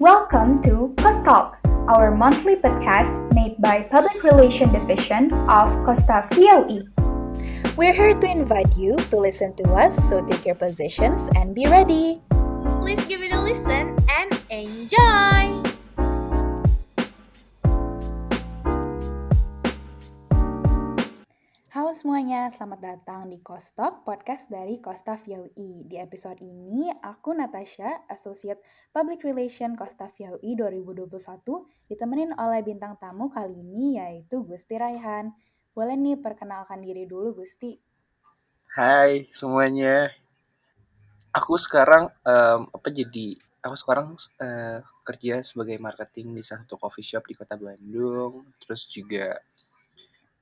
Welcome to Talk, our monthly podcast made by Public Relation Division of Costa VOE. We're here to invite you to listen to us, so take your positions and be ready. Please give it a listen and enjoy! Semuanya, selamat datang di Kostok, podcast dari Costa VOE. Di episode ini, aku Natasha, Associate Public Relation Costa VOE 2021, ditemenin oleh bintang tamu kali ini yaitu Gusti Raihan. Boleh nih perkenalkan diri dulu Gusti. Hai semuanya. Aku sekarang um, apa jadi aku sekarang uh, kerja sebagai marketing di satu coffee shop di Kota Bandung, terus juga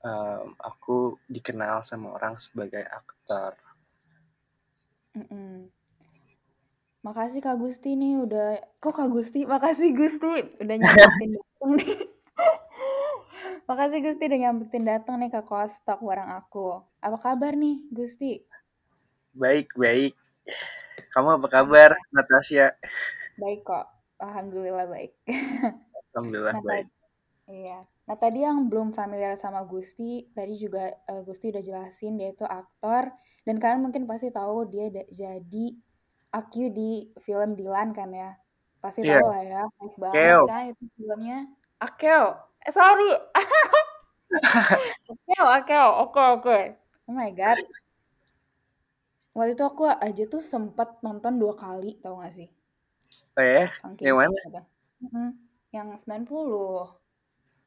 um, aku dikenal sama orang sebagai aktor. Mm-mm. Makasih Kak Gusti nih udah kok Kak Gusti, makasih Gusti udah nyampetin datang nih. makasih Gusti udah nyampetin datang nih ke Kostok bareng aku. Apa kabar nih Gusti? Baik, baik. Kamu apa kabar, Natasha? Baik kok. Alhamdulillah baik. Alhamdulillah baik. Iya. Nah, tadi yang belum familiar sama Gusti, tadi juga uh, Gusti udah jelasin dia itu aktor dan kalian mungkin pasti tahu dia jadi Akyu di film Dilan kan ya. Pasti yeah. tahu lah ya, hype banget kan itu filmnya. Akeo. Eh sorry. Akeo, Akeo. Oke, oke. Oh my god. Waktu itu aku aja tuh sempat nonton dua kali, tau gak sih? Oh ya? Yang mana? Yang 90.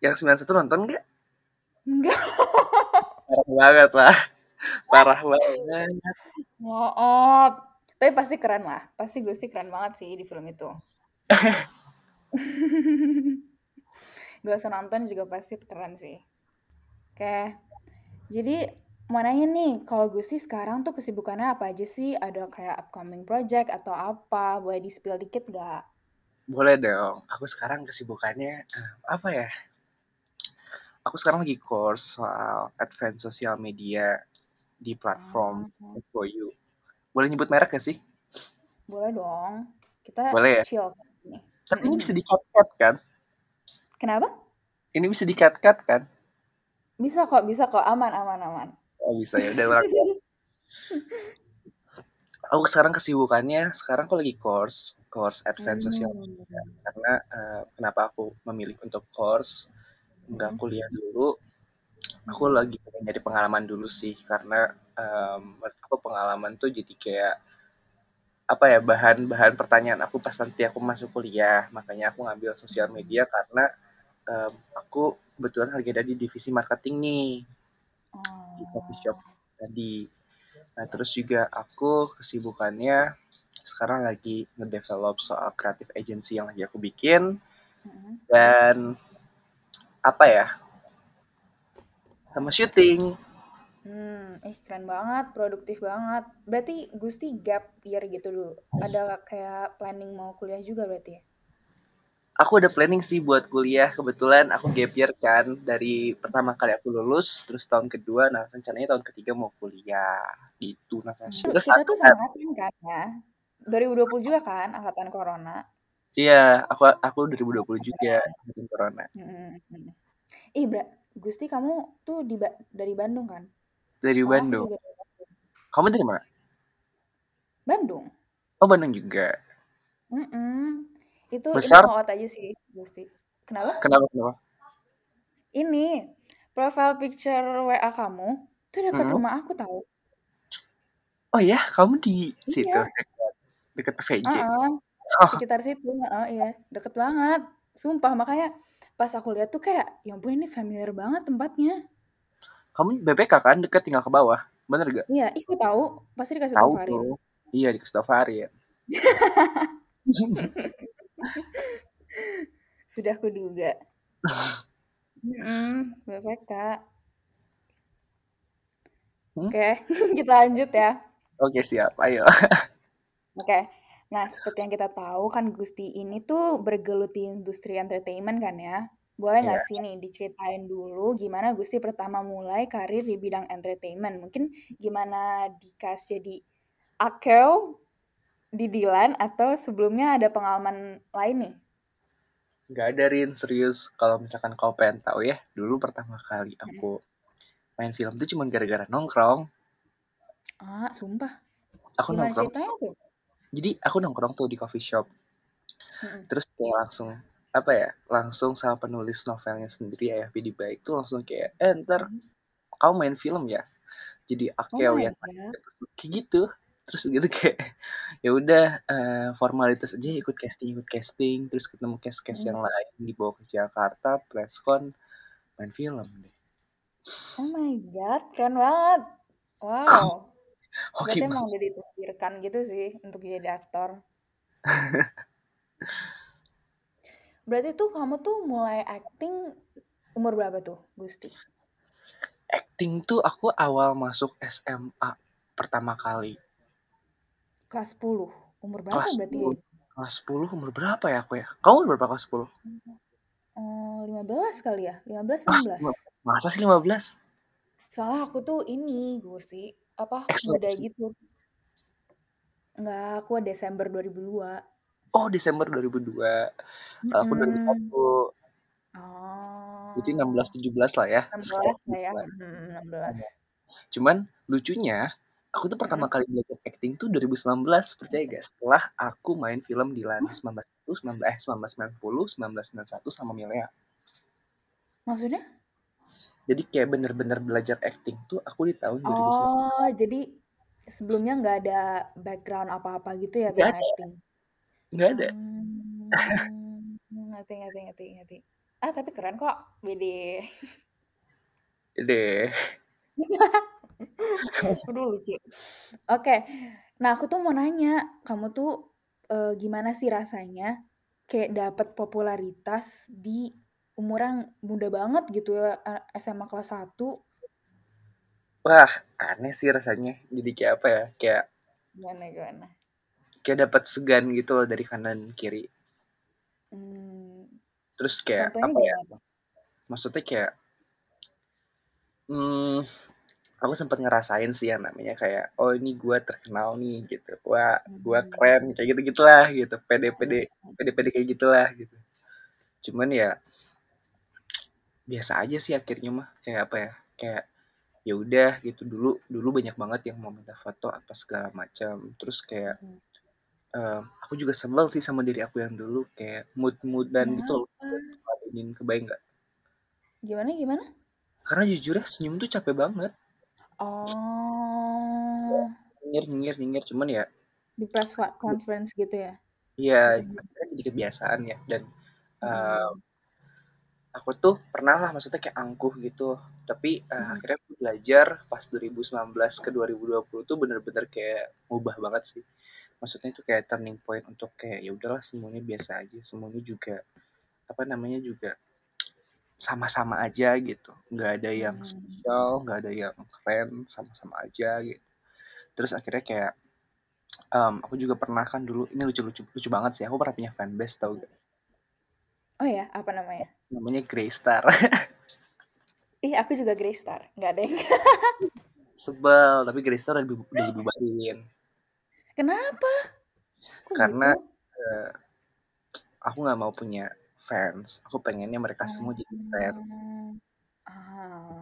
Yang 91 nonton nggak? Enggak. Parah banget lah. Parah banget. Maaf. Tapi pasti keren lah. Pasti Gusti keren banget sih di film itu. Gak usah nonton juga pasti keren sih. Oke. Jadi mau nanya nih, kalau Gusti sekarang tuh kesibukannya apa aja sih? Ada kayak upcoming project atau apa? Boleh di-spill dikit gak? Boleh dong. Aku sekarang kesibukannya eh, apa ya? Aku sekarang lagi course soal advance sosial media di platform oh. for you. Boleh nyebut merek gak sih? Boleh dong. Kita Boleh ya? chill. Tapi ini bisa di-cut-cut kan? Kenapa? Ini bisa di-cut-cut kan? Bisa kok, bisa kok. Aman, aman, aman. Oh bisa ya, udah Aku sekarang kesibukannya, sekarang aku lagi course, course advance hmm. sosial media. Karena uh, kenapa aku memilih untuk course? Nggak hmm. kuliah dulu aku lagi pengen jadi pengalaman dulu sih karena um, aku pengalaman tuh jadi kayak apa ya bahan-bahan pertanyaan aku pas nanti aku masuk kuliah. Makanya aku ngambil sosial media karena um, aku kebetulan lagi ada di divisi marketing nih. Di coffee shop tadi. Nah terus juga aku kesibukannya sekarang lagi ngedevelop soal creative agency yang lagi aku bikin. Hmm. dan apa ya sama syuting Hmm, eh keren banget, produktif banget. Berarti Gusti gap year gitu dulu. Ada kayak planning mau kuliah juga berarti ya? Aku udah planning sih buat kuliah. Kebetulan aku gap year kan dari pertama kali aku lulus, terus tahun kedua, nah rencananya tahun ketiga mau kuliah. Gitu, Natasha. Hmm, kita tuh sama kan ya? 2020 juga kan, angkatan corona. Iya, aku aku 2020 juga musim corona. Hmm. Ih, Bra, Gusti kamu tuh di ba dari Bandung kan? Dari Soalnya Bandung. Bandung. Kamu dari mana? Bandung. Oh, Bandung juga. Mm -mm. Itu Besar? ini out aja sih, Gusti. Kenapa? Kenapa kenapa? Ini profile picture WA kamu tuh dekat hmm. rumah aku tahu. Oh ya, kamu di situ iya. dekat dekat PVJ. Uh. Sekitar situ, oh iya, deket banget. Sumpah, makanya pas aku lihat tuh kayak, ya ampun ini familiar banget tempatnya. Kamu BPK kan deket tinggal ke bawah, bener gak? Iya, ikut tahu, pasti dikasih tahu Farid. Iya, dikasih tahu Farid. Sudah kuduga. hmm, BPK. Hmm? Oke, okay, kita lanjut ya. Oke, siap. Ayo. Oke. Okay. Nah, seperti yang kita tahu kan Gusti ini tuh bergelut di industri entertainment kan ya. Boleh nggak yeah. sih nih diceritain dulu gimana Gusti pertama mulai karir di bidang entertainment? Mungkin gimana dikas jadi Akel di Dilan atau sebelumnya ada pengalaman lain nih Nggak ada Rin, serius. Kalau misalkan kau pengen tahu ya, dulu pertama kali aku main film tuh cuma gara-gara nongkrong. Ah, sumpah. Aku Gimana nongkrong. ceritanya tuh? Jadi aku nongkrong tuh di coffee shop. Terus kayak langsung apa ya? Langsung sama penulis novelnya sendiri ya, Pidi Baik tuh langsung kayak, eh ntar kau main film ya. Jadi Oh akeo my yang kayak gitu. Terus gitu kayak ya udah eh, formalitas aja ikut casting ikut casting terus ketemu cast cast Mm. yang lain dibawa ke Jakarta preskon main film deh Oh my god, keren banget. Wow. oke Berarti Bang. emang udah ditakdirkan gitu sih untuk jadi aktor. Berarti tuh kamu tuh mulai acting umur berapa tuh, Gusti? acting tuh aku awal masuk SMA pertama kali Kelas 10. Umur berapa kelas berarti? 10 kelas 10 umur berapa ya aku ya kamu umur berapa kelas 10 Oh, 15 kali ya? 15, ah 16. lima- masa sih 15 Soalnya aku tuh ini, Gusti, apa, muda sih. gitu. Enggak, aku Desember 2002. oh Desember 2002 kalau aku Mm-mm. 2001 Oh. jadi 16 17 lah ya 16 lah ya. Sekitar. Hmm, 16. Cuman lucunya, aku tuh pertama kali belajar acting tuh 2019, percaya gak? Setelah aku main film di LAN 1990, 19, eh 1990, 1991 sama Milea. Maksudnya? Jadi kayak bener-bener belajar acting tuh aku di tahun 2019. Oh, jadi sebelumnya nggak ada background apa-apa gitu ya tentang ada. acting? Nggak ada. Hmm, ngerti, ngerti, ngerti, ngerti. Ah, tapi keren kok, Bede. Deh. Aduh, lucu. Oke, nah aku tuh mau nanya, kamu tuh eh, gimana sih rasanya kayak dapat popularitas di umur yang muda banget gitu ya, SMA kelas 1, Wah, aneh sih rasanya. Jadi kayak apa ya? Kayak gimana, gimana? kayak dapat segan gitu loh dari kanan kiri. Hmm, Terus kayak contohnya apa ya? tuh? Maksudnya kayak hmm, aku sempat ngerasain sih yang namanya kayak oh ini gue terkenal nih gitu wah gue Hmm. keren kayak gitu gitulah gitu pede pede pede pede kayak gitulah gitu cuman ya biasa aja sih akhirnya mah kayak apa ya kayak ya udah gitu dulu dulu banyak banget yang mau minta foto apa segala macam terus kayak Hmm. em, aku juga sebel sih sama diri aku yang dulu kayak mood moodan gitu loh ingin kebayang nggak Gimana, gimana? karena jujur ya senyum tuh capek banget Oh, nyengir nyengir nyengir cuman ya di press conference gitu ya? Iya, Gitu. akhirnya jadi kebiasaan ya. Dan Hmm. Aku tuh pernah lah maksudnya kayak angkuh gitu. Tapi eh, Hmm. akhirnya aku belajar pas 2019 ke 2020 tuh bener-bener kayak ngubah banget sih. Maksudnya itu kayak turning point untuk kayak ya udahlah semuanya biasa aja. Semuanya juga apa namanya juga sama-sama aja gitu. Nggak ada yang Hmm. spesial, nggak ada yang keren, sama-sama aja gitu. Terus akhirnya kayak em, aku juga pernah kan dulu ini lucu-lucu lucu banget sih. Aku pernah punya fanbase tau gak? Oh ya, apa namanya? Namanya Greystar Ih, aku juga Greystar. Nggak ada yang... sebel tapi Greystar udah, dibu- udah dibubarin Kenapa? Kok karena gitu? eh, aku nggak mau punya fans aku pengennya mereka semua jadi fans Oh. Alah.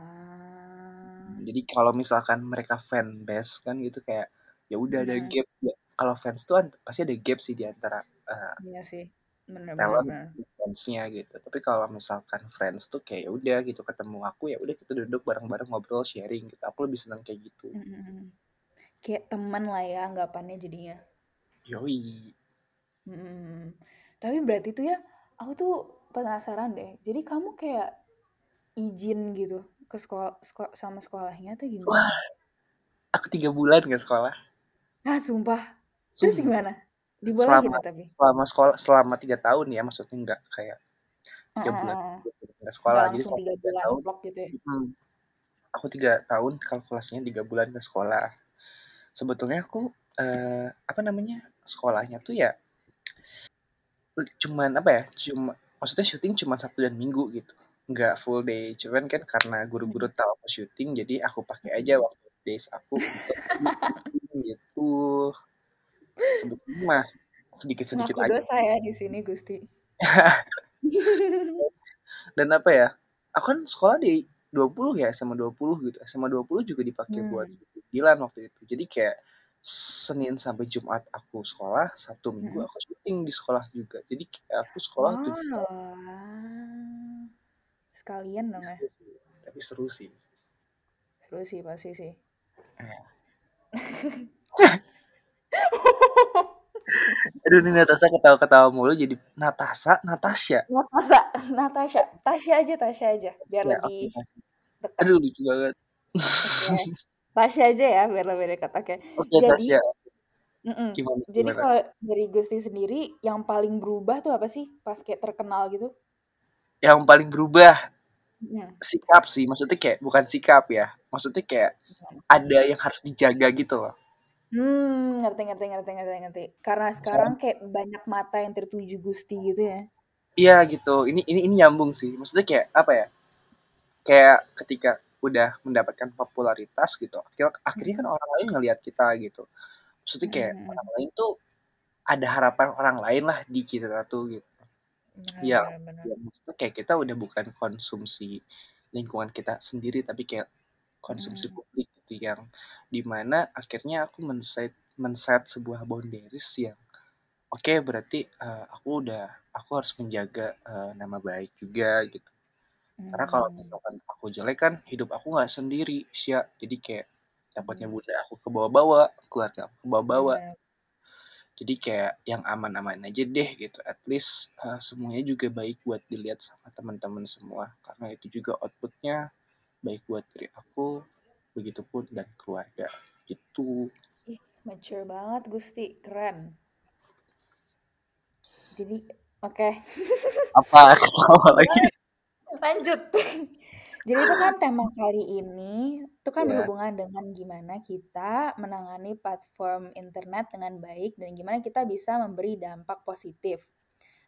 jadi kalau misalkan mereka fan base kan gitu kayak ya udah ada Hmm. gap ya, kalau fans tuh pasti ada gap sih di antara eh, Iya sih. Bener, bener, talent bener. Fansnya gitu tapi kalau misalkan friends tuh kayak ya udah gitu ketemu aku ya udah kita duduk bareng-bareng ngobrol sharing gitu aku lebih senang kayak gitu Mm-mm. Kayak teman lah ya anggapannya jadinya. yoi Mm-mm. Tapi berarti tuh ya, aku tuh penasaran deh. Jadi kamu kayak izin gitu ke sekolah, sama sekolahnya tuh gimana? wah aku tiga bulan gak sekolah Ah, sumpah. Terus Sumpah. gimana? Dibolehin selama tapi? selama sekolah selama tiga tahun ya maksudnya nggak kayak tiga bulan Heeh. gitu, nggak sekolah jadi selama tiga bulan tahun gitu ya? hmm, aku tiga tahun kalkulasinya tiga bulan ke sekolah. Sebetulnya aku eh, apa namanya sekolahnya tuh ya cuman apa ya cuma maksudnya syuting cuma sabtu dan minggu gitu. Nggak full day. Cuman kan karena guru-guru tahu aku syuting jadi aku pakai aja waktu days aku untuk gitu mah sedikit sedikit Ngaku aja dosa ya di sini, Gusti. dan apa ya aku kan sekolah di 20 ya SMA 20 gitu SMA 20 juga dipakai buat Hmm. panggilan waktu itu jadi kayak Senin sampai Jumat aku sekolah Sabtu Minggu Mm-mm. aku syuting di sekolah juga jadi kayak aku sekolah tuh Walah. Sekalian dong ya. tapi seru sih Seru sih pasti sih. Eh. aduh ini Natasha ketawa-ketawa mulu jadi Natasha Natasha Natasha, Natasha, Tasya aja, Tasya aja, biar ya lebih Tasha. dekat. aduh lucu banget Oke. Tasya aja ya, biar lebih dekat. Oke. oke Jadi, Tasya mm-mm. gimana Jadi kalau dari Gusti sendiri, yang paling berubah tuh apa sih pas kayak terkenal gitu? yang paling berubah Mm. sikap sih maksudnya kayak bukan sikap ya maksudnya kayak ada yang harus dijaga gitu loh Hmm, ngerti, ngerti, ngerti, ngerti, ngerti. Karena sekarang kayak banyak mata yang tertuju Gusti gitu ya. iya gitu ini ini ini nyambung sih maksudnya kayak apa ya kayak ketika udah mendapatkan popularitas gitu akhirnya akhirnya kan orang lain ngelihat kita gitu maksudnya kayak Hmm. orang lain tuh ada harapan orang lain lah di kita tuh gitu Benar, ya, benar, benar. ya maksudnya kayak kita udah bukan konsumsi lingkungan kita sendiri tapi kayak konsumsi Hmm. publik gitu yang di mana akhirnya aku men-set men-set sebuah boundaries yang oke berarti eh, aku udah aku harus menjaga eh, nama baik juga gitu karena kalau Hmm. misalkan aku jelek kan hidup aku nggak sendiri sih jadi kayak dapatnya Hmm. bunda aku ke bawah-bawah keluarga aku ke bawah-bawah Benar. jadi kayak yang aman-aman aja deh gitu at least uh, semuanya juga baik buat dilihat sama teman-teman semua karena itu juga outputnya baik buat diri aku begitupun dan keluarga gitu Ih, mature banget Gusti, keren. Jadi, oke. apa ketawa lagi Lanjut. Jadi itu kan tema kali ini itu kan ya berhubungan dengan gimana kita menangani platform internet dengan baik dan gimana kita bisa memberi dampak positif.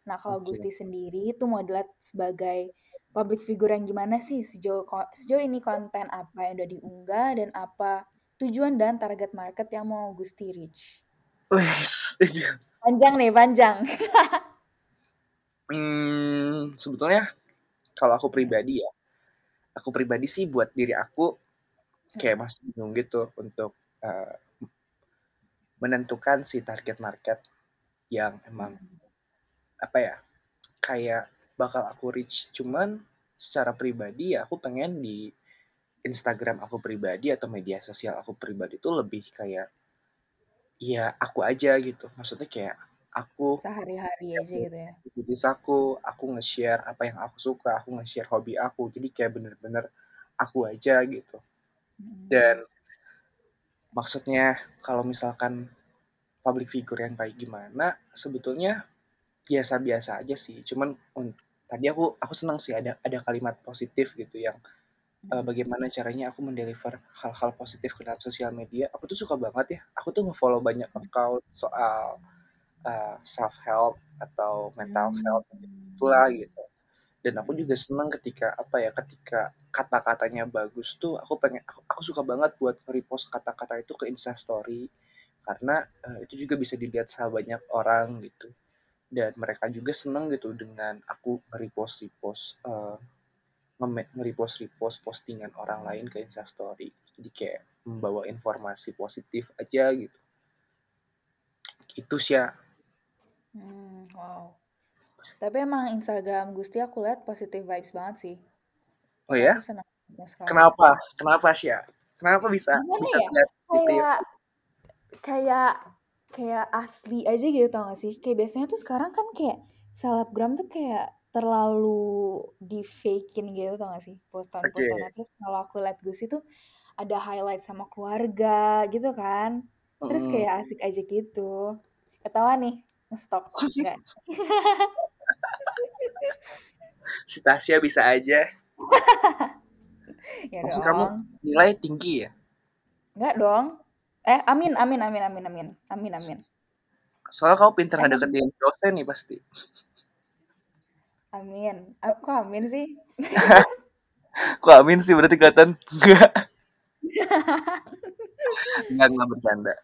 Nah, kalau oke Gusti sendiri itu mau dilihat sebagai public figure yang gimana sih sejauh sejauh ini konten apa yang udah diunggah dan apa tujuan dan target market yang mau Gusti reach? Wes, Panjang nih, panjang. hmm, sebetulnya kalau aku pribadi ya aku pribadi sih buat diri aku kayak masih bingung gitu untuk uh, menentukan si target market yang emang apa ya kayak bakal aku reach cuman secara pribadi ya aku pengen di Instagram aku pribadi atau media sosial aku pribadi itu lebih kayak ya aku aja gitu maksudnya kayak aku Sehari-hari aja gitu ya. aktivitas aku aku nge-share apa yang aku suka aku nge-share hobi aku jadi kayak bener-bener aku aja gitu Hmm. dan maksudnya kalau misalkan public figure yang kayak gimana sebetulnya biasa-biasa aja sih. Cuman un- tadi aku aku senang sih ada ada kalimat positif gitu yang uh, bagaimana caranya aku mendeliver hal-hal positif ke dalam sosial media. Aku tuh suka banget ya. Aku tuh nge-follow banyak account soal uh, self help atau mental health Hmm. itulah gitu. Dan aku juga senang ketika apa ya ketika kata-katanya bagus tuh aku pengen aku, aku suka banget buat repost kata-kata itu ke Instastory karena uh, itu juga bisa dilihat sama banyak orang gitu dan mereka juga seneng gitu dengan aku nge-repost repost uh, nge-repost repost postingan orang lain ke Instastory jadi kayak membawa informasi positif aja gitu. Itu sih ya. Hmm, wow. Tapi emang Instagram Gusti aku lihat positive vibes banget sih. oh ya? Kenapa? Kenapa sih ya? Kenapa bisa Gimana bisa ya? lihat Kayak kayak kayak asli aja gitu tau gak sih? Kayak biasanya tuh sekarang kan kayak selebgram tuh kayak terlalu di fakein gitu tau gak sih? Postan-postannya. Terus kalau aku liat Gusti tuh ada highlight sama keluarga gitu kan. Terus kayak asik aja gitu. Ketawa nih ngestok enggak. Si Tasya bisa aja. Ya mungkin kamu dong. nilai tinggi ya? Enggak dong eh amin amin amin amin amin. Amin amin. Soalnya kamu pinter emang ngedeketin dosen nih pasti. Amin. Ah, kok amin sih? Kok amin sih? Berarti kelihatan enggak. Enggak enggak bercanda.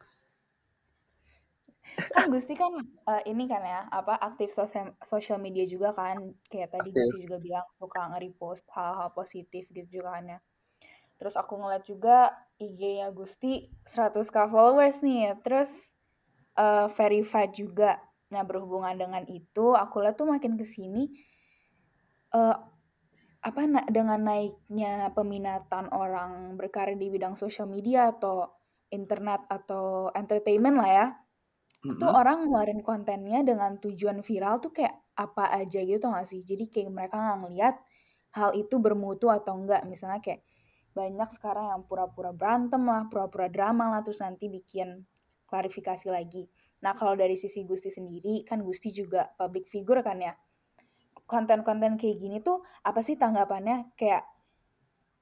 Kan Gusti kan uh, ini kan ya apa aktif sosial sosial media juga kan. Kayak tadi Aktif. Gusti juga bilang suka nge-repost hal-hal positif gitu juga kan ya terus aku ngeliat juga IG-nya Gusti 100k followers nih terus uh, verified juga. Nah berhubungan dengan itu aku lihat tuh makin ke sini uh, apa na dengan naiknya peminatan orang berkarir di bidang sosial media atau internet atau entertainment lah ya mm-hmm. tuh orang ngeluarin kontennya dengan tujuan viral tuh kayak apa aja gitu gak sih? Jadi kayak mereka nggak ngeliat hal itu bermutu atau enggak misalnya kayak banyak sekarang yang pura-pura berantem lah pura-pura drama lah terus nanti bikin klarifikasi lagi. Nah kalau dari sisi Gusti sendiri kan Gusti juga public figure kan ya. Konten-konten kayak gini tuh apa sih tanggapannya? Kayak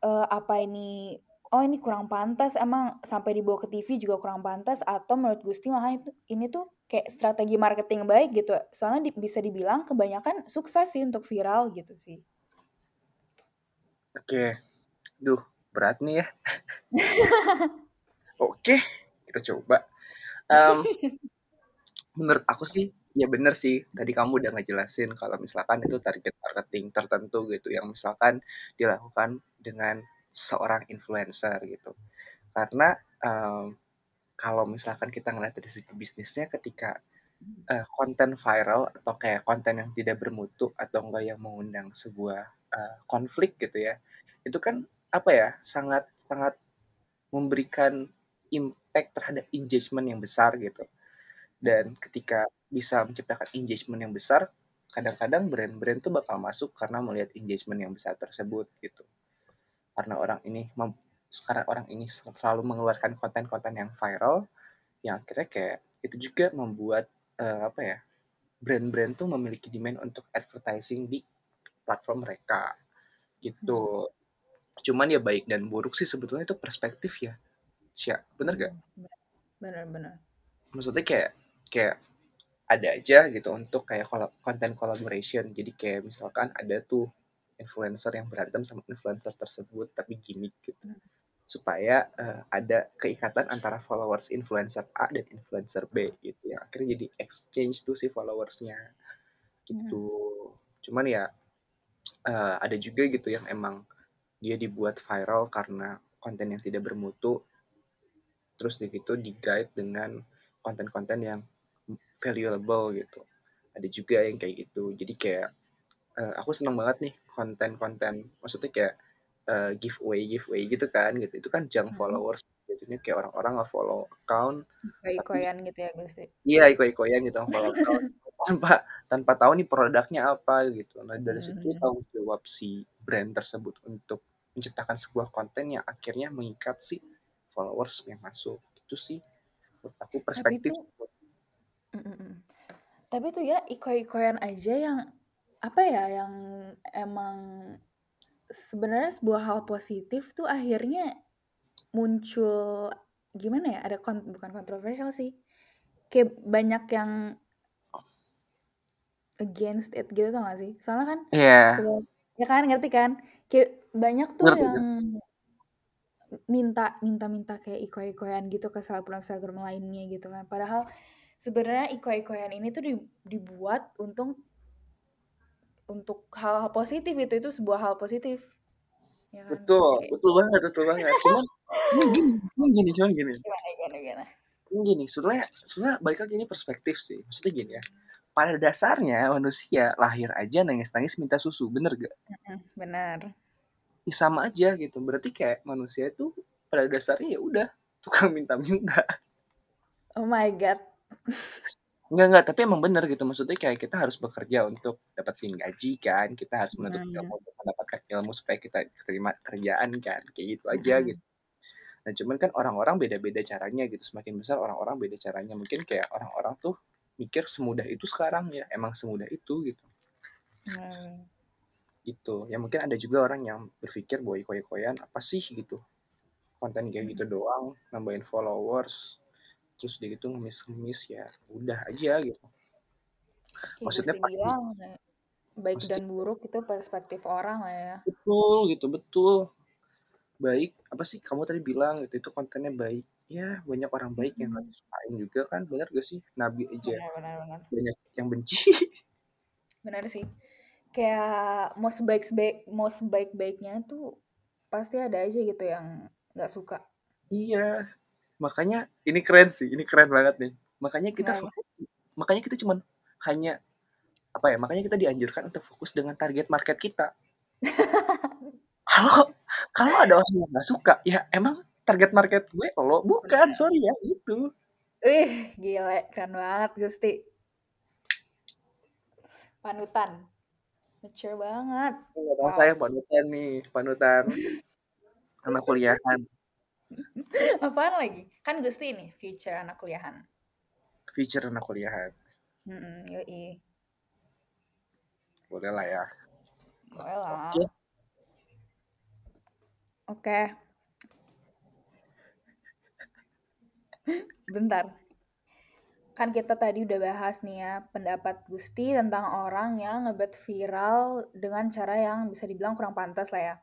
uh, apa ini oh ini kurang pantas emang sampai dibawa ke TV juga kurang pantas atau menurut Gusti makanya itu ini tuh kayak strategi marketing baik gitu. Soalnya di, bisa dibilang kebanyakan sukses sih untuk viral gitu sih. Oke. Duh berat nih ya. Oke kita coba. Um, menurut aku sih ya bener sih. Tadi kamu udah ngejelasin kalau misalkan itu target marketing tertentu gitu yang misalkan dilakukan dengan seorang influencer gitu. Karena um, kalau misalkan kita ngeliat dari segi bisnisnya ketika uh, konten viral atau kayak konten yang tidak bermutu atau enggak yang mengundang sebuah uh, konflik gitu ya itu kan apa ya sangat sangat memberikan impact terhadap engagement yang besar gitu dan ketika bisa menciptakan engagement yang besar, kadang-kadang brand-brand tuh bakal masuk karena melihat engagement yang besar tersebut gitu. Karena orang ini sekarang orang ini selalu mengeluarkan konten-konten yang viral, yang akhirnya kayak itu juga membuat uh, apa ya brand-brand tuh memiliki demand untuk advertising di platform mereka gitu. Hmm. Cuman ya baik dan buruk sih sebetulnya itu perspektif ya. Siap, bener gak? Bener-bener. Maksudnya kayak kayak ada aja gitu untuk kayak konten collaboration. Jadi kayak misalkan ada tuh influencer yang berantem sama influencer tersebut tapi gimmick gitu. Supaya uh, ada keikatan antara followers influencer A dan influencer B gitu ya. Akhirnya jadi exchange tuh si followersnya gitu. Hmm. Cuman ya uh, ada juga gitu yang emang dia dibuat viral karena konten yang tidak bermutu. Terus gitu di guide dengan konten-konten yang valuable gitu. Ada juga yang kayak gitu. Jadi kayak uh, aku seneng banget nih konten-konten maksudnya kayak uh, giveaway giveaway gitu kan gitu. Itu kan junk hmm. followers jadinya kayak orang-orang nggak follow account iko-ikoyan gitu ya Gus iya iko-ikoyan gitu follow account. Tanpa tanpa tahu nih produknya apa gitu. Nah dari situ hmm. tahu jawab si brand tersebut untuk menciptakan sebuah konten yang akhirnya mengikat si followers yang masuk. Itu sih menurut aku perspektif Tapi itu, tapi tuh ya iko-ikoyan aja yang apa ya yang emang sebenarnya sebuah hal positif tuh akhirnya muncul gimana ya ada kon bukan kontroversial sih kayak banyak yang against it gitu tau gak sih? Soalnya kan yeah. Ya kan ngerti kan? Kayak banyak tuh ngerti, yang minta minta minta kayak iko-ikoyan gitu ke selebgram selebgram lainnya gitu kan. Padahal sebenarnya iko-ikoyan ini tuh dibuat untuk untuk hal-hal positif itu itu sebuah hal positif. Ya kan? betul Kayak... betul banget betul banget. Cuman gini cuman gini cuman gini. Gimana gimana gimana? Gini sebenarnya sebenarnya balik lagi ini perspektif sih. Maksudnya gini ya pada dasarnya manusia lahir aja nangis-nangis minta susu bener gak benar ya, sama aja gitu berarti kayak manusia itu pada dasarnya ya udah tukang minta-minta oh my god Enggak enggak, tapi emang bener gitu. Maksudnya kayak kita harus bekerja untuk dapetin gaji kan, kita harus menuntut hmm. ilmu untuk mendapatkan ilmu supaya kita terima kerjaan kan, kayak gitu aja hmm. gitu. Nah cuman kan orang-orang beda-beda caranya gitu. Semakin besar orang-orang beda caranya. Mungkin kayak orang-orang tuh mikir semudah itu sekarang ya, emang semudah itu gitu. Hmm. Gitu. Ya mungkin ada juga orang yang berpikir bahwa iko-ikoyan apa sih gitu. Konten kayak gitu doang, nambahin followers, terus dia gitu ngemis-ngemis ya udah aja gitu maksudnya pasti, bilang baik maksudnya, dan buruk itu perspektif orang lah ya betul gitu betul baik apa sih kamu tadi bilang gitu itu kontennya baik ya banyak orang baik yang Hmm. gak disukain juga kan benar gak sih nabi aja Benar, benar, benar. banyak yang benci Benar sih. Kayak mau sebaik sebaik mau sebaik baiknya tuh pasti ada aja gitu yang nggak suka. iya makanya ini keren sih ini keren banget nih makanya kita Kenapa? fokus makanya kita cuman hanya apa ya makanya kita dianjurkan untuk fokus dengan target market kita kalau kalau ada orang yang nggak suka ya emang target market gue lo bukan sorry ya itu Wih, gile, keren banget Gusti. Panutan. Mature banget. tahu Wow. saya panutan nih panutan anak kuliahan Apaan lagi? Kan Gusti nih, future anak kuliahan. future anak kuliahan Hmm, yoi. boleh lah ya Boleh lah. Oke. Oke. Bentar. Kan kita tadi udah bahas nih ya pendapat Gusti tentang orang yang ngebet viral dengan cara yang bisa dibilang kurang pantas lah ya.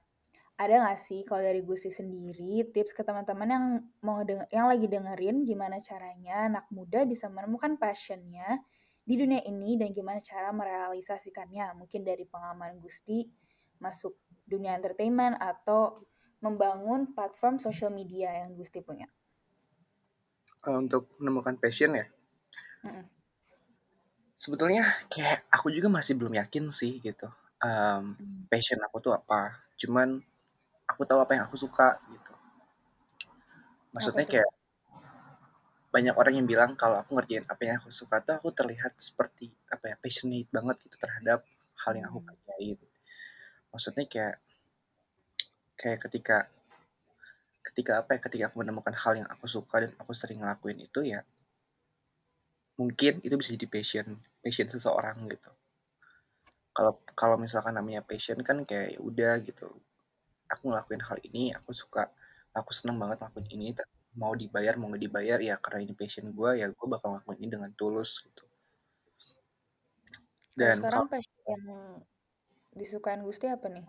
Ada nggak sih kalau dari Gusti sendiri tips ke teman-teman yang mau yang lagi dengerin gimana caranya anak muda bisa menemukan passionnya di dunia ini dan gimana cara merealisasikannya? Mungkin dari pengalaman Gusti masuk dunia entertainment atau membangun platform social media yang Gusti punya. Kalau untuk menemukan passion ya. Mm-mm. sebetulnya kayak aku juga masih belum yakin sih gitu Em, passion aku tuh apa. Cuman aku tahu apa yang aku suka gitu. Maksudnya Apa kayak banyak orang yang bilang kalau aku ngerjain apa yang aku suka tuh aku terlihat seperti apa ya passionate banget gitu terhadap hal yang aku Hmm. kerjain. Maksudnya kayak kayak ketika ketika apa ya ketika aku menemukan hal yang aku suka dan aku sering ngelakuin itu ya mungkin itu bisa jadi passion passion seseorang gitu. Kalau kalau misalkan namanya passion kan kayak ya udah gitu. Aku ngelakuin hal ini aku suka aku seneng banget ngelakuin ini mau dibayar mau nggak dibayar ya karena ini passion gue ya gue bakal ngelakuin ini dengan tulus gitu. Dan sekarang kalau passion yang disukain Gusti apa nih?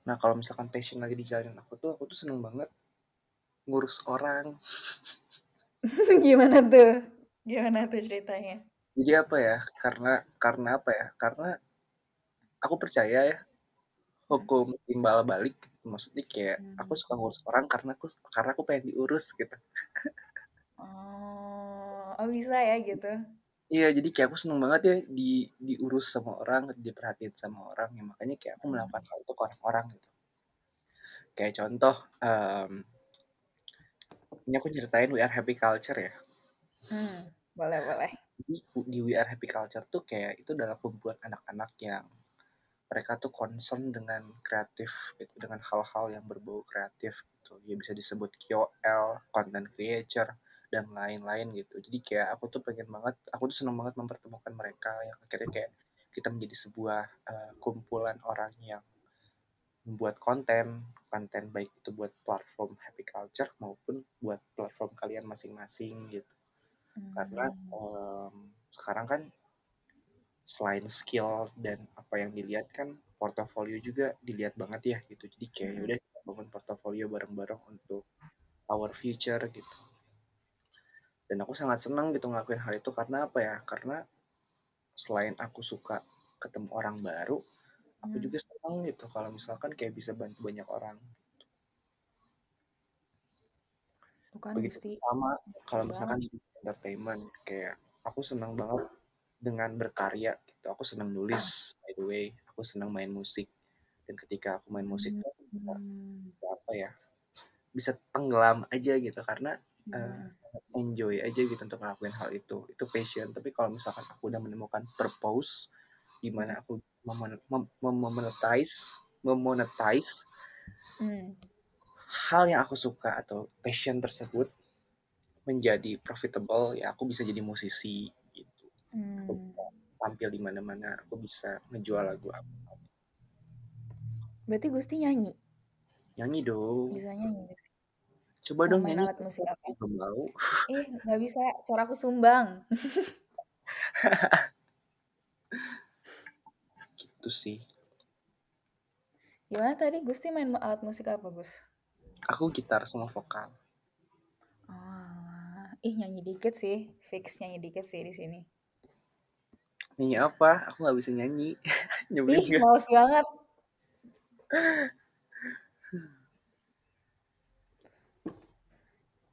nah kalau misalkan passion lagi dijalanin aku tuh aku tuh seneng banget ngurus orang. Gimana tuh? Gimana tuh ceritanya? jadi apa ya? Karena karena apa ya? Karena aku percaya ya hukum timbal balik. Maksudnya kayak aku suka ngurus orang karena aku karena aku pengen diurus gitu. Oh, oh bisa ya gitu. iya jadi kayak aku seneng banget ya di diurus sama orang diperhatiin sama orang. Ya makanya kayak aku melakukan hal itu ke orang-orang gitu. Kayak contoh em, ini aku ceritain We Are Happy Culture ya Hmm, boleh boleh. Jadi di We Are Happy Culture tuh kayak itu adalah kumpulan anak-anak yang mereka tuh concern dengan kreatif gitu, dengan hal-hal yang berbau kreatif gitu. Ya bisa disebut KOL, content creator dan lain-lain gitu. Jadi kayak aku tuh pengen banget, aku tuh seneng banget mempertemukan mereka yang akhirnya kayak kita menjadi sebuah uh, kumpulan orang yang membuat konten, konten baik itu buat platform Happy Culture maupun buat platform kalian masing-masing gitu karena Hmm. em, sekarang kan selain skill dan apa yang dilihat kan portofolio juga dilihat banget ya gitu jadi kayak Hmm. udah bangun portofolio bareng-bareng untuk our future gitu dan aku sangat senang gitu ngelakuin hal itu karena apa ya karena selain aku suka ketemu orang baru aku Hmm. juga senang gitu kalau misalkan kayak bisa bantu banyak orang Bukan begitu Gusti. sama kalau Banget. misalkan di entertainment kayak aku senang banget dengan berkarya gitu aku senang nulis by the way aku senang main musik dan ketika aku main musik tuh aku bisa, Hmm. bisa apa ya bisa tenggelam aja gitu karena Hmm. sangat enjoy aja gitu untuk ngelakuin hal itu itu passion tapi kalau misalkan aku udah menemukan purpose di mana aku memon- mem- mem- memonetize memonetize Hmm. hal yang aku suka atau passion tersebut menjadi profitable ya aku bisa jadi musisi gitu aku Hmm. bisa tampil di mana-mana aku bisa ngejual lagu apa Berarti Gusti nyanyi, nyanyi dong bisa nyanyi. Coba Sama dong nyanyi alat musik apa? Eh, nggak bisa, suaraku sumbang. gitu sih Gimana tadi Gusti main alat musik apa, Gus? aku gitar sama vokal Ah, Ih, nyanyi dikit sih. Fix nyanyi dikit sih di sini. Nyanyi apa? Aku nggak bisa nyanyi. Nyebelin Ih, males banget.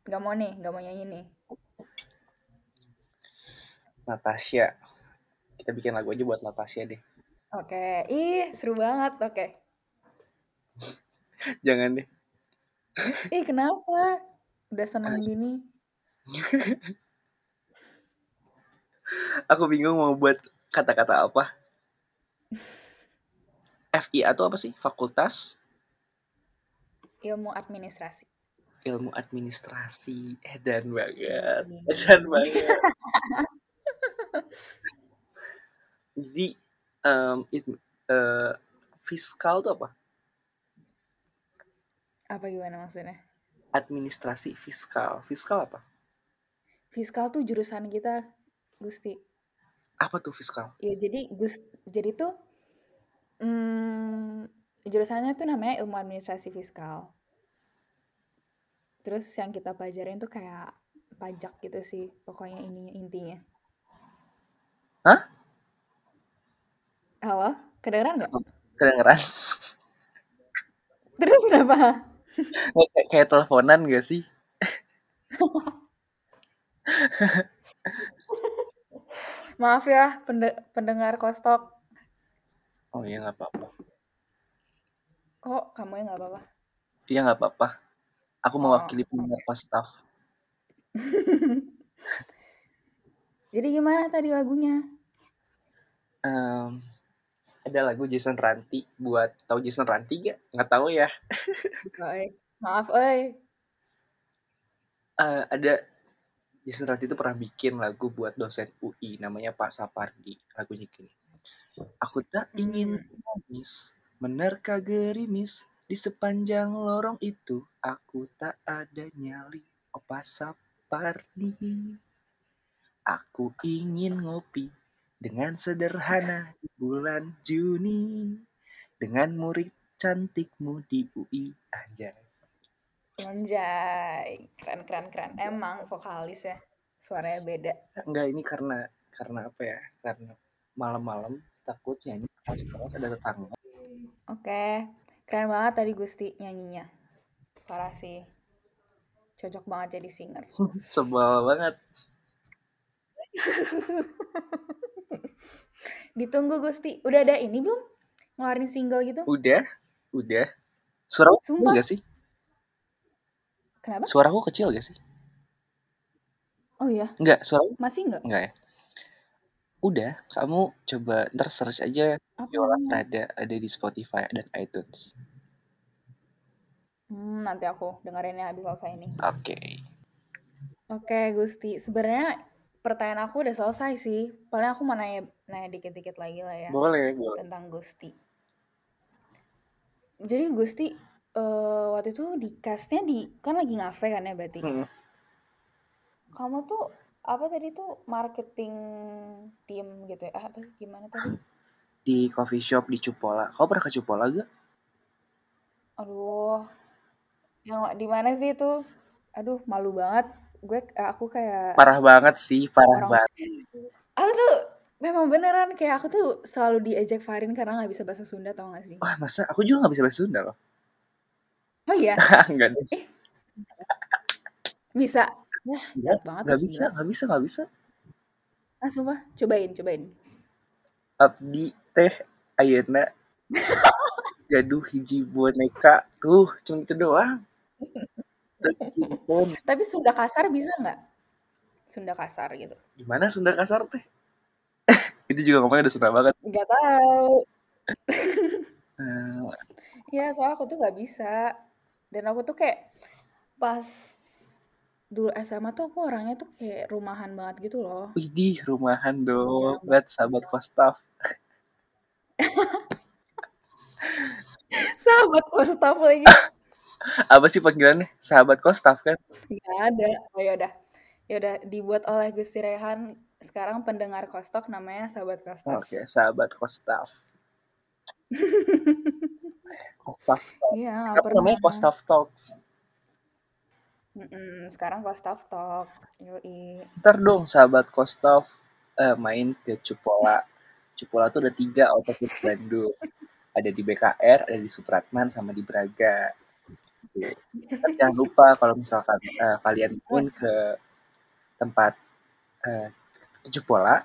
Gak mau nih, gak mau nyanyi nih. Natasha. Kita bikin lagu aja buat Natasha deh. Oke, ih seru banget. Oke. Jangan deh. Ih, kenapa? Udah seneng gini. Aku bingung mau buat kata-kata apa. FIA itu apa sih? Fakultas Ilmu administrasi. Ilmu Administrasi. Edan banget. Ih. Edan banget. Jadi em, it- eh, fiskal itu apa? Apa gimana maksudnya? Administrasi fiskal. Fiskal apa? Fiskal tuh jurusan kita, Gusti. Apa tuh fiskal? Ya jadi Gus jadi tuh hmm, jurusannya tuh namanya ilmu administrasi fiskal. Terus yang kita pelajarin tuh kayak pajak gitu sih, pokoknya ini intinya. Hah? Halo, kedengeran nggak? Kedengeran? Terus kenapa? kayak, kayak teleponan gak sih? Maaf ya pende- pendengar kostok. Oh iya nggak apa-apa. Kok kamu ya nggak apa-apa? Iya nggak apa-apa. Aku Oh, mewakili pendengar staff. Jadi gimana tadi lagunya? Em, ada lagu Jason Ranti buat tahu Jason Ranti gak? Nggak tahu ya. Oi, maaf, oi. Eh, ada Jason Ranti itu pernah bikin lagu buat dosen UI namanya Pak Sapardi. Lagunya gini. Aku tak ingin Hmm, nangis, menerka gerimis di sepanjang lorong itu. Aku tak ada nyali, oh Pak Sapardi. Aku ingin ngopi dengan sederhana di bulan Juni dengan murid cantikmu di UI anjay. Anjay, keren keren keren. Emang vokalis ya, suaranya beda. Enggak ini karena karena apa ya? Karena malam-malam takut nyanyi pas ada tetangga. Oke, keren banget tadi Gusti nyanyinya. Parah sih. Cocok banget jadi singer. Sebel banget. Ditunggu Gusti. Udah ada ini belum? Ngeluarin single gitu? Udah, udah. Suaraku kecil Sumpah? gak sih? Kenapa? Suaraku kecil gak sih? Oh iya, Enggak, suaraku masih nggak? enggak ya. Udah, kamu coba ntar search aja? Viola Prada ada di Spotify dan iTunes. Hmm, nanti aku dengerinnya habis selesai ini. Oke. Oke, Gusti. Sebenarnya pertanyaan aku udah selesai sih. Paling aku mau nanya, nanya dikit-dikit lagi lah ya Boleh, boleh. tentang Gusti. Jadi Gusti eh, waktu itu di castnya di kan lagi ngafe kan ya berarti. Hmm. Kamu tuh apa tadi tuh marketing tim gitu ya? Ah, apa gimana tadi? Di coffee shop di Cupola. Kau pernah ke Cupola gak? Aduh, yang di mana sih itu? Aduh, malu banget. Gue aku kayak Parah banget sih, parah orang banget. aku tuh memang beneran kayak aku tuh selalu diejek Farin karena nggak bisa bahasa Sunda tau gak sih? Wah, masa aku juga gak bisa bahasa Sunda loh. Oh iya, Enggak deh. eh bisa. Wah, Enggak, jahat banget gak bisa, gak bisa, gak bisa. Ah, sumpah. Cobain, cobain. Abdi teh ayeuna gaduh hiji boneka. Tuh, cuma itu doang. Tapi Sunda kasar bisa nggak? Sunda kasar gitu. Gimana Sunda kasar teh? Itu juga ngomongnya udah Sunda banget. Nggak tahu. Ya, soalnya aku tuh nggak bisa. Dan aku tuh kayak pas dulu SMA tuh aku orangnya tuh kayak rumahan banget gitu loh. Widih, rumahan dong. Buat sahabat kostaf. Sahabat kostaf lagi. Apa sih panggilannya? Sahabat kostaf kan? Nggak ada. Oh yaudah. Yaudah, dibuat oleh Gusti Rehan. Sekarang pendengar kostok namanya sahabat kostaf. Oke, sahabat kostaf. Kostaf. Iya, Kenapa namanya kostaf talks? Mm-mm, sekarang Kostaf Talk. Yoi. Ntar dong sahabat Kostov eh, main ke Cupola. Cupola tuh ada tiga outfit Bandung. Ada di BKR, ada di Supratman, sama di Braga. Gitu. Ntar jangan lupa kalau misalkan eh, kalian main ke tempat eh, Cupola,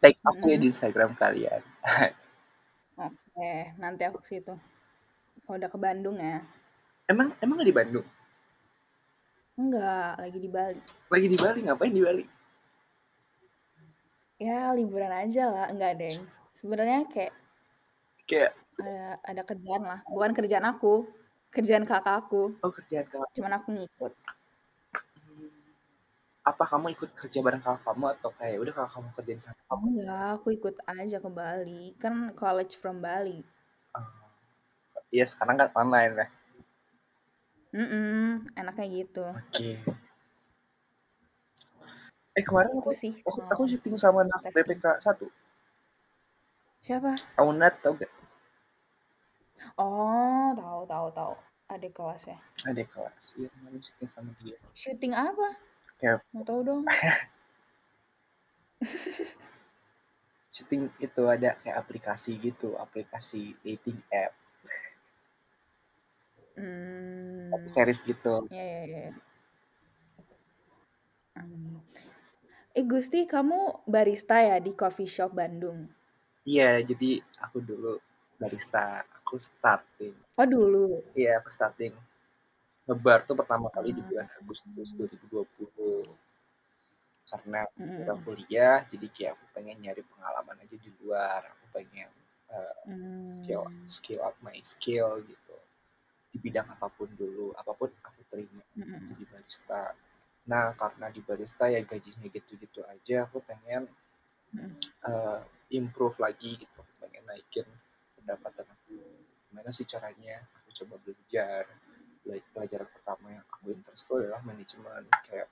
tag aku ya Mm-mm. di Instagram kalian. Oke, nanti aku ke situ. Kalau udah ke Bandung ya. Emang emang nggak di Bandung? Enggak, lagi di Bali. Lagi di Bali, ngapain di Bali? Ya, liburan aja lah. Enggak, Deng. Sebenarnya kayak Kayak, ada ada kerjaan lah. Bukan kerjaan aku, kerjaan kakak aku. oh kerjaan kamu. Cuman aku ngikut. Apa kamu ikut kerja bareng kakak kamu atau kayak udah kakak kamu kerjain sama kamu? Enggak, aku ikut aja ke Bali. Kan college from Bali. Oh, Iya sekarang kan online ya. Mm-mm, enaknya gitu. Oke. Eh kemarin Itu aku, sih. aku, mau aku syuting sama anak. BPK 1. Siapa? Aunat tau gak? Oh, tahu tahu tahu. Adik kelasnya. Ada kelas. Iya kemarin syuting sama dia. Syuting apa? Kayak Mau tahu dong. syuting itu ada kayak aplikasi gitu, aplikasi dating app, Hmm. series gitu. Ya ya ya. Hmm. Eh Gusti, kamu barista ya di coffee shop Bandung? Iya, jadi aku dulu barista, aku starting. Oh dulu. Iya, aku starting ngebar tuh pertama kali di Ah. bulan Agustus 2020. Karena Mm-mm. udah kuliah, jadi kayak aku pengen nyari pengalaman aja di luar. Aku pengen uh, skill Hmm. skill up my skill gitu di bidang apa pun dulu, apa pun aku terima Mm-mm. di barista. Nah, karena di barista ya gajinya gitu-gitu aja, aku pengen uh, improve lagi gitu, aku pengen naikin pendapatan aku. Gimana sih caranya? Aku coba belajar. Bela- Pelajaran pertama yang aku interest itu adalah manajemen, kayak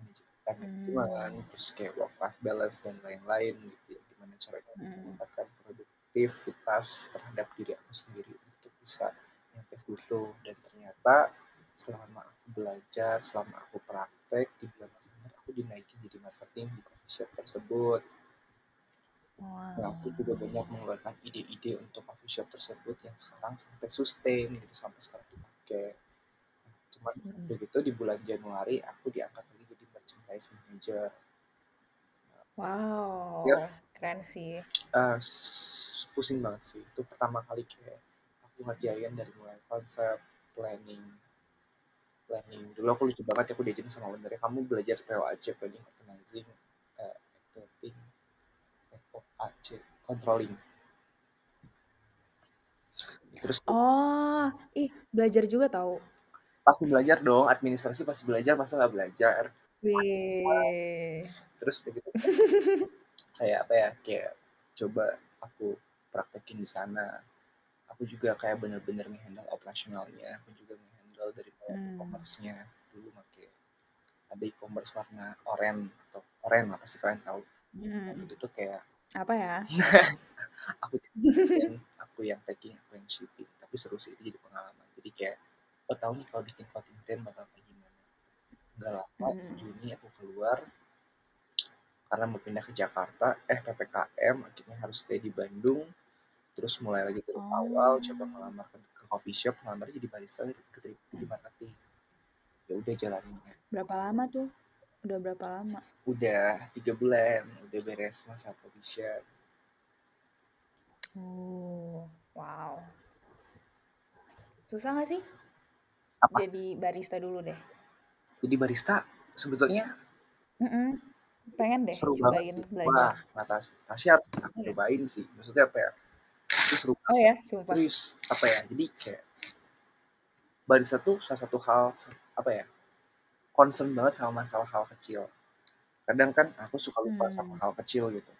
manajemen, manajemen, Hmm. terus kayak work life balance dan lain-lain gitu. ya. Gimana caranya Hmm. meningkatkan produktivitas terhadap diri aku sendiri untuk bisa nyampe situ. Dan ternyata selama aku belajar, selama aku praktek di bulan aku dinaikin jadi marketing di coffee tersebut. Nah, aku juga Wow. banyak mengeluarkan ide-ide untuk coffee shop tersebut yang sekarang sampai sustain gitu sampai sekarang dipakai. Cuman Mm-mm. begitu di bulan Januari aku diangkat lagi jadi merchandise manager. Wow, Ya, keren sih. s- pusing banget sih. Itu pertama kali kayak aku ngerjain dari mulai konsep, planning, planning. Dulu aku lucu banget aku diajarin sama ownernya, kamu belajar POAC, planning, organizing, eh, accounting, FOAC, controlling. Terus Oh, ih belajar juga tahu. pasti belajar dong, administrasi pasti belajar, masa nggak belajar? Wih. Terus gitu kayak apa ya, kayak coba aku praktekin di sana. Aku juga kayak bener-bener ngehandle operasionalnya, aku juga ngehandle dari Hmm. e-commerce-nya. Dulu pakai ada e-commerce warna oranye atau oranye apa sih kalian tahu? Nah, Hmm. itu tuh kayak Apa ya? aku aku yang packing, aku yang shipping. Tapi seru sih itu jadi pengalaman. Jadi kayak oh tahu nih kalau bikin clothing brand bakal kayak gimana. Nggak lama Hmm. Juni aku keluar karena mau pindah ke Jakarta, eh PPKM akhirnya harus stay di Bandung. Terus mulai lagi dari awal, coba Oh. ngelamar ke, ke coffee shop, ngelamar jadi barista, keterima di marketing. Ya udah jalanin. Berapa lama tuh? Udah berapa lama? Udah tiga bulan, udah beres masa probation. Oh, wow. Susah gak sih? Apa? Jadi barista dulu deh. Jadi barista sebetulnya Mm-mm. Pengen deh seru banget cobain sih. belajar. Wah, nah, Tas- Tasya harus aku Iya. cobain sih. Maksudnya apa ya? Itu seru Oh ya, sumpah. serius. Apa ya? Jadi kayak barista tuh salah satu hal apa ya? Concern banget sama masalah hal kecil. Kadang kan aku suka lupa sama Hmm. hal kecil gitu.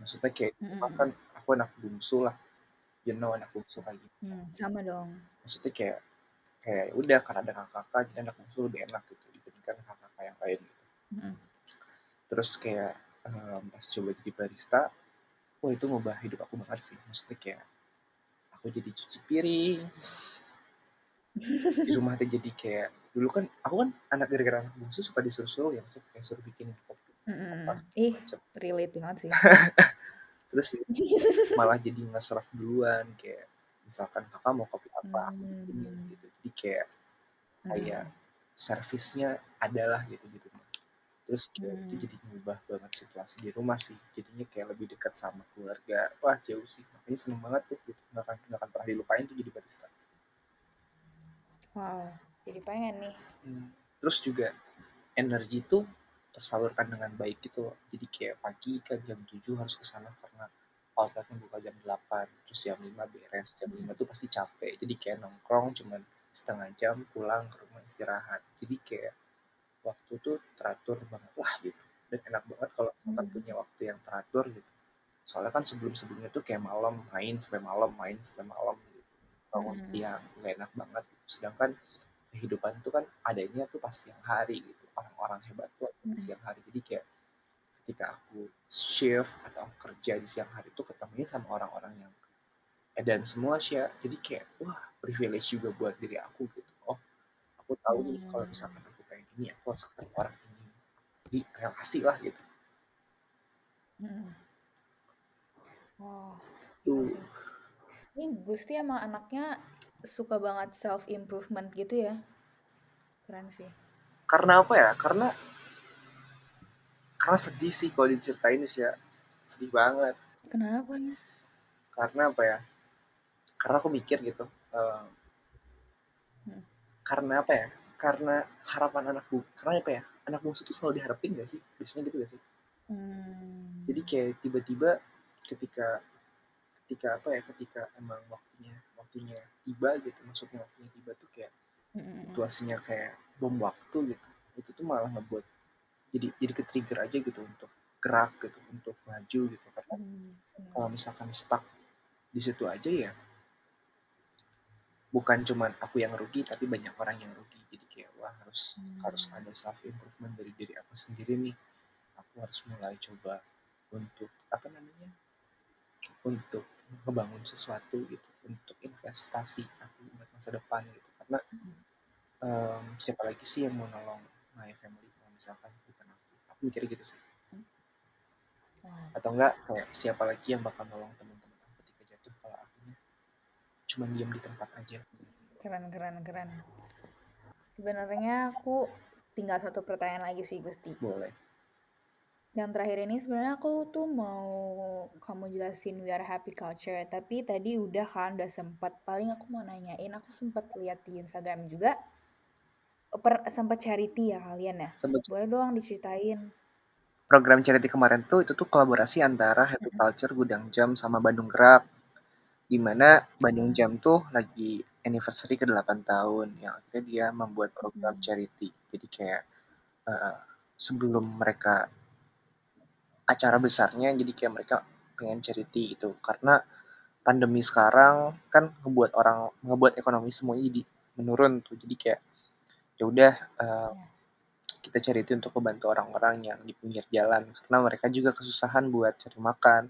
Maksudnya kayak Mm-mm. kan aku anak bungsu lah. You know anak bungsu kayak gitu. Hmm, sama dong. Maksudnya kayak kayak ya udah karena ada kakak jadi anak bungsu lebih enak gitu dibandingkan kakak yang lain gitu. Mm-mm. Terus kayak em, pas coba jadi barista, wah itu ngubah hidup aku banget sih. Maksudnya kayak aku jadi cuci piring, di rumah tuh jadi kayak dulu kan aku kan anak gara-gara anak bungsu suka disuruh-suruh ya maksudnya kayak suruh bikinin kopi Mm-mm. pas Ih, macam relate banget sih. terus malah jadi nge-serve duluan kayak misalkan kakak mau kopi apa Hmm. gitu jadi kayak kayak Mm. servisnya adalah gitu gitu terus kayak itu Hmm. jadi ngubah banget situasi di rumah sih jadinya kayak lebih dekat sama keluarga wah jauh sih makanya seneng banget tuh gitu nggak akan nggak akan pernah dilupain tuh jadi barista Wow, jadi pengen nih. Hmm. terus juga energi tuh tersalurkan dengan baik gitu loh. jadi kayak pagi kan jam 7 harus ke sana karena outletnya buka jam 8 terus jam 5 beres jam 5 tuh pasti capek jadi kayak nongkrong cuman setengah jam pulang ke rumah istirahat jadi kayak waktu tuh teratur banget lah gitu dan enak banget kalau misalkan Hmm. punya waktu yang teratur gitu soalnya kan sebelum sebelumnya tuh kayak malam main sampai malam main sampai malam gitu bangun Hmm. siang nggak enak banget gitu. sedangkan kehidupan tuh kan adanya tuh pas siang hari gitu orang-orang hebat tuh di Hmm. siang hari jadi kayak ketika aku shift atau aku kerja di siang hari tuh ketemunya sama orang-orang yang edan semua sih jadi kayak wah privilege juga buat diri aku gitu oh aku tahu nih kalau Hmm. misalkan aku kayak gini aku harus ketemu orang ini jadi relasi lah gitu Mm. Wah, gila tuh. Ini Gusti emang anaknya suka banget self improvement gitu ya. Keren sih. Karena apa ya? Karena karena sedih sih kalau diceritain sih ya. Sedih banget. Kenapa ya? karena apa ya? Karena aku mikir gitu eh, Hmm. karena apa ya? Karena harapan anak bu karena apa ya? Anak bungsu tuh selalu diharapin gak sih? Biasanya gitu gak sih? Hmm. jadi kayak tiba-tiba ketika ketika apa ya? Ketika emang waktunya waktunya tiba gitu maksudnya waktunya tiba tuh kayak Situasinya kayak bom waktu gitu. Itu tuh malah ngebuat jadi jadi ke trigger aja gitu untuk gerak gitu untuk maju gitu karena Hmm, kalau misalkan stuck di situ aja ya bukan cuman aku yang rugi tapi banyak orang yang rugi. Jadi kayak wah harus Hmm. harus ada self improvement dari diri aku sendiri nih. Aku harus mulai coba untuk apa namanya untuk ngebangun sesuatu gitu untuk investasi aku buat masa depan gitu karena em, siapa lagi sih yang mau nolong my family kalau misalkan bukan aku? Aku mikir gitu sih. Atau enggak kayak siapa lagi yang bakal nolong teman-teman aku ketika jatuh kalau akunya cuma diam di tempat aja? Keren, keren, keren. Sebenarnya aku tinggal satu pertanyaan lagi sih, Gusti. boleh Yang terakhir ini sebenarnya aku tuh mau kamu jelasin we are happy culture, tapi tadi udah kan udah sempat paling aku mau nanyain, aku sempat lihat di Instagram juga per sempat charity ya kalian ya. Sempet Boleh dong diceritain. program charity kemarin tuh itu tuh kolaborasi antara Happy Culture Gudang Jam sama Bandung Gerak di mana Bandung Jam tuh lagi anniversary ke 8 tahun yang akhirnya dia membuat program Hmm. charity jadi kayak eh, sebelum mereka acara besarnya jadi kayak mereka pengen charity gitu. Karena pandemi sekarang kan ngebuat orang ngebuat ekonomi semuanya jadi menurun tuh. Jadi kayak ya udah Ya. kita charity untuk membantu orang-orang yang di pinggir jalan. Karena mereka juga kesusahan buat cari makan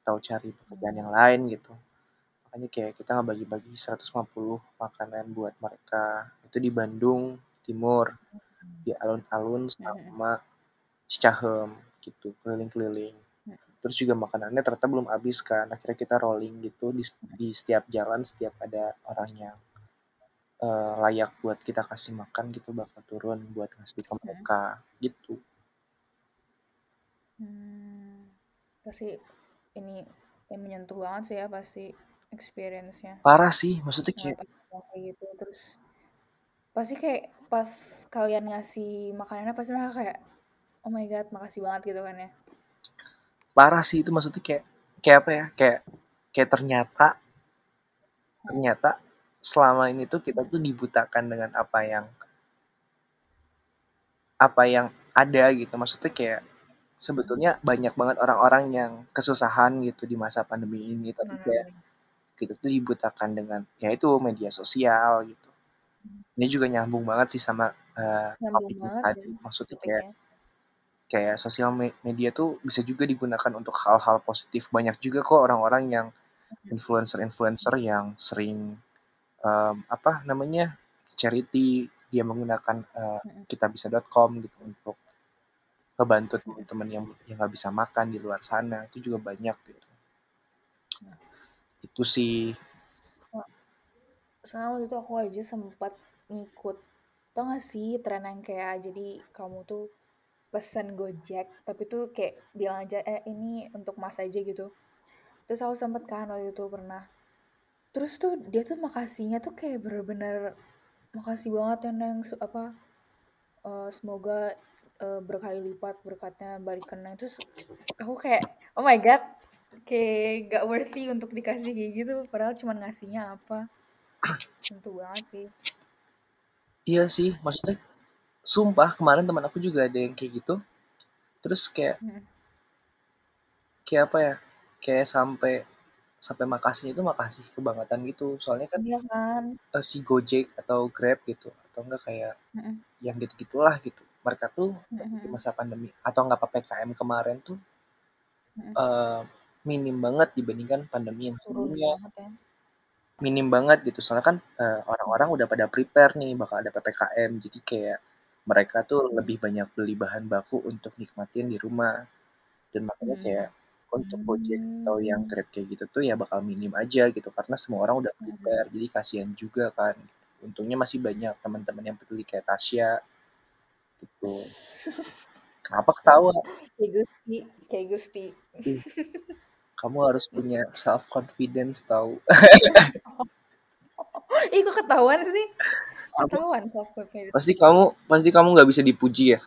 atau cari pekerjaan yang lain gitu. Makanya kayak kita ngebagi-bagi 150 makanan buat mereka. Itu di Bandung Timur di alun-alun sama Cicahem gitu keliling-keliling. Terus juga makanannya ternyata belum habis kan akhirnya kita rolling gitu di, di setiap jalan setiap ada orang yang eh, layak buat kita kasih makan gitu bakal turun buat ngasih ke mereka gitu. Hmm, pasti ini yang menyentuh banget sih ya pasti experience-nya. parah sih maksudnya kayak gitu terus pasti kayak pas kalian ngasih makanannya pasti mereka kayak oh my god makasih banget gitu kan ya. parah sih itu maksudnya kayak kayak apa ya kayak kayak ternyata ternyata selama ini tuh kita tuh dibutakan dengan apa yang apa yang ada gitu maksudnya kayak sebetulnya banyak banget orang-orang yang kesusahan gitu di masa pandemi ini tapi kayak kita tuh dibutakan dengan ya itu media sosial gitu ini juga nyambung banget sih sama Nyambung topik banget tadi ya maksudnya kayak topiknya. Kayak sosial me- media tuh bisa juga digunakan untuk hal-hal positif banyak juga kok orang-orang yang influencer-influencer yang sering em, apa namanya charity di dia menggunakan uh, Mm-mm. kitabisa.com gitu untuk ngebantu teman-teman yang yang nggak bisa makan di luar sana itu juga banyak gitu Nah. itu sih Sama waktu itu aku aja sempat ngikut tau gak sih tren yang kayak jadi kamu tuh pesen Gojek tapi tuh kayak bilang aja eh ini untuk mas aja gitu. Terus aku sempet kan waktu itu pernah. Terus tuh dia tuh makasihnya tuh kayak bener-bener makasih banget ya neng apa eh, semoga eh, berkali lipat berkatnya balik ke neng. Terus aku kayak oh my god kayak gak worthy untuk dikasih kayak gitu padahal cuma ngasihnya apa. Tentu banget sih. Iya sih maksudnya sumpah kemarin teman aku juga ada yang kayak gitu. Terus kayak Mm. kayak apa ya kayak sampai sampai makasihnya itu makasih kebangetan gitu. Soalnya kan iya kan? eh, si Gojek atau Grab gitu atau enggak kayak Mm-mm. yang gitu gitulah gitu. Mereka tuh di Mm-mm. masa pandemi atau enggak ppkm kemarin tuh Mm-mm. eh, minim banget dibandingkan pandemi yang sebelumnya. ya. Minim banget gitu. Soalnya kan eh, orang-orang udah pada prepare nih bakal ada ppkm jadi kayak mereka tuh lebih banyak beli bahan baku untuk nikmatin di rumah dan makanya Hmm. kayak untuk Gojek atau yang Hmm. Grab kayak gitu tuh ya bakal minim aja gitu karena semua orang udah Hmm. prepare jadi kasihan juga kan untungnya masih banyak teman-teman yang peduli kayak Tasya gitu kenapa ketawa kayak Gusti kayak Gusti Ih, kamu harus punya self confidence tahu ih kok ketahuan sih? Ketahuan confidence pasti kamu pasti kamu nggak bisa dipuji ya?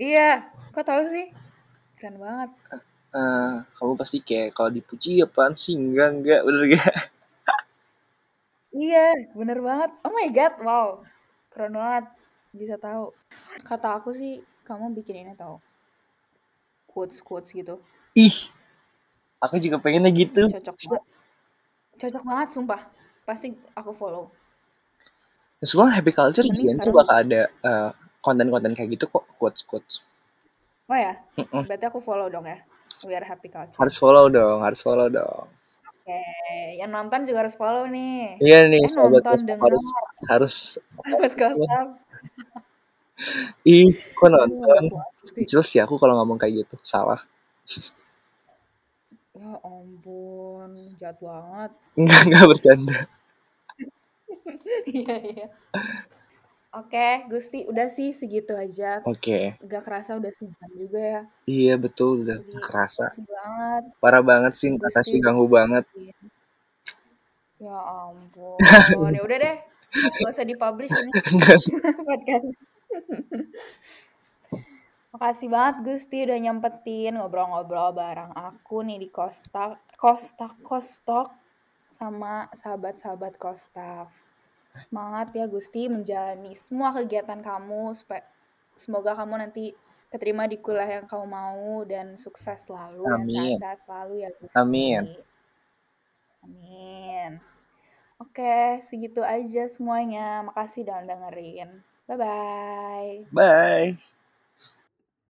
Iya kok tahu sih? Keren banget. Eh, kamu pasti kayak kalau dipuji apaan sih? Enggak enggak bener gak iya bener banget. Oh my god wow. Keren banget. Bisa tahu. Kata aku sih kamu bikin ini tahu quotes quotes gitu. Ih aku juga pengennya gitu. Cocok banget. Cocok banget sumpah. Pasti aku follow Semua happy culture juga tuh bakal ada eh, konten-konten kayak gitu kok quotes quotes. Oh ya? Mm-mm. berarti aku follow dong ya? We are happy culture. Harus follow dong harus follow dong. Oke yang nonton juga harus follow nih. Iya nih Eh, sahabat nonton, denger. harus harus. Sahabat Kostaf. ih kok nonton? Jelas ya aku kalau ngomong kayak gitu salah. Ya ampun, jahat banget. enggak enggak bercanda Iya, iya. Oke, Gusti, udah sih segitu aja. oke Gak kerasa udah sejam juga ya. iya betul udah Jadi, kerasa banget. parah banget sih Gusti. Natasha ganggu banget Ya ampun. ya udah deh. Gak usah dipublish ini podcast. Makasih banget Gusti udah nyempetin ngobrol-ngobrol bareng aku nih di Kostak, Kostak, Kostok sama sahabat-sahabat Kostaf. Semangat ya Gusti menjalani semua kegiatan kamu supaya semoga kamu nanti keterima di kuliah yang kamu mau dan sukses selalu dan Amin. sehat-sehat selalu ya Gusti. Amin. Amin. Oke, segitu aja semuanya. Makasih udah dengerin. Bye-bye. bye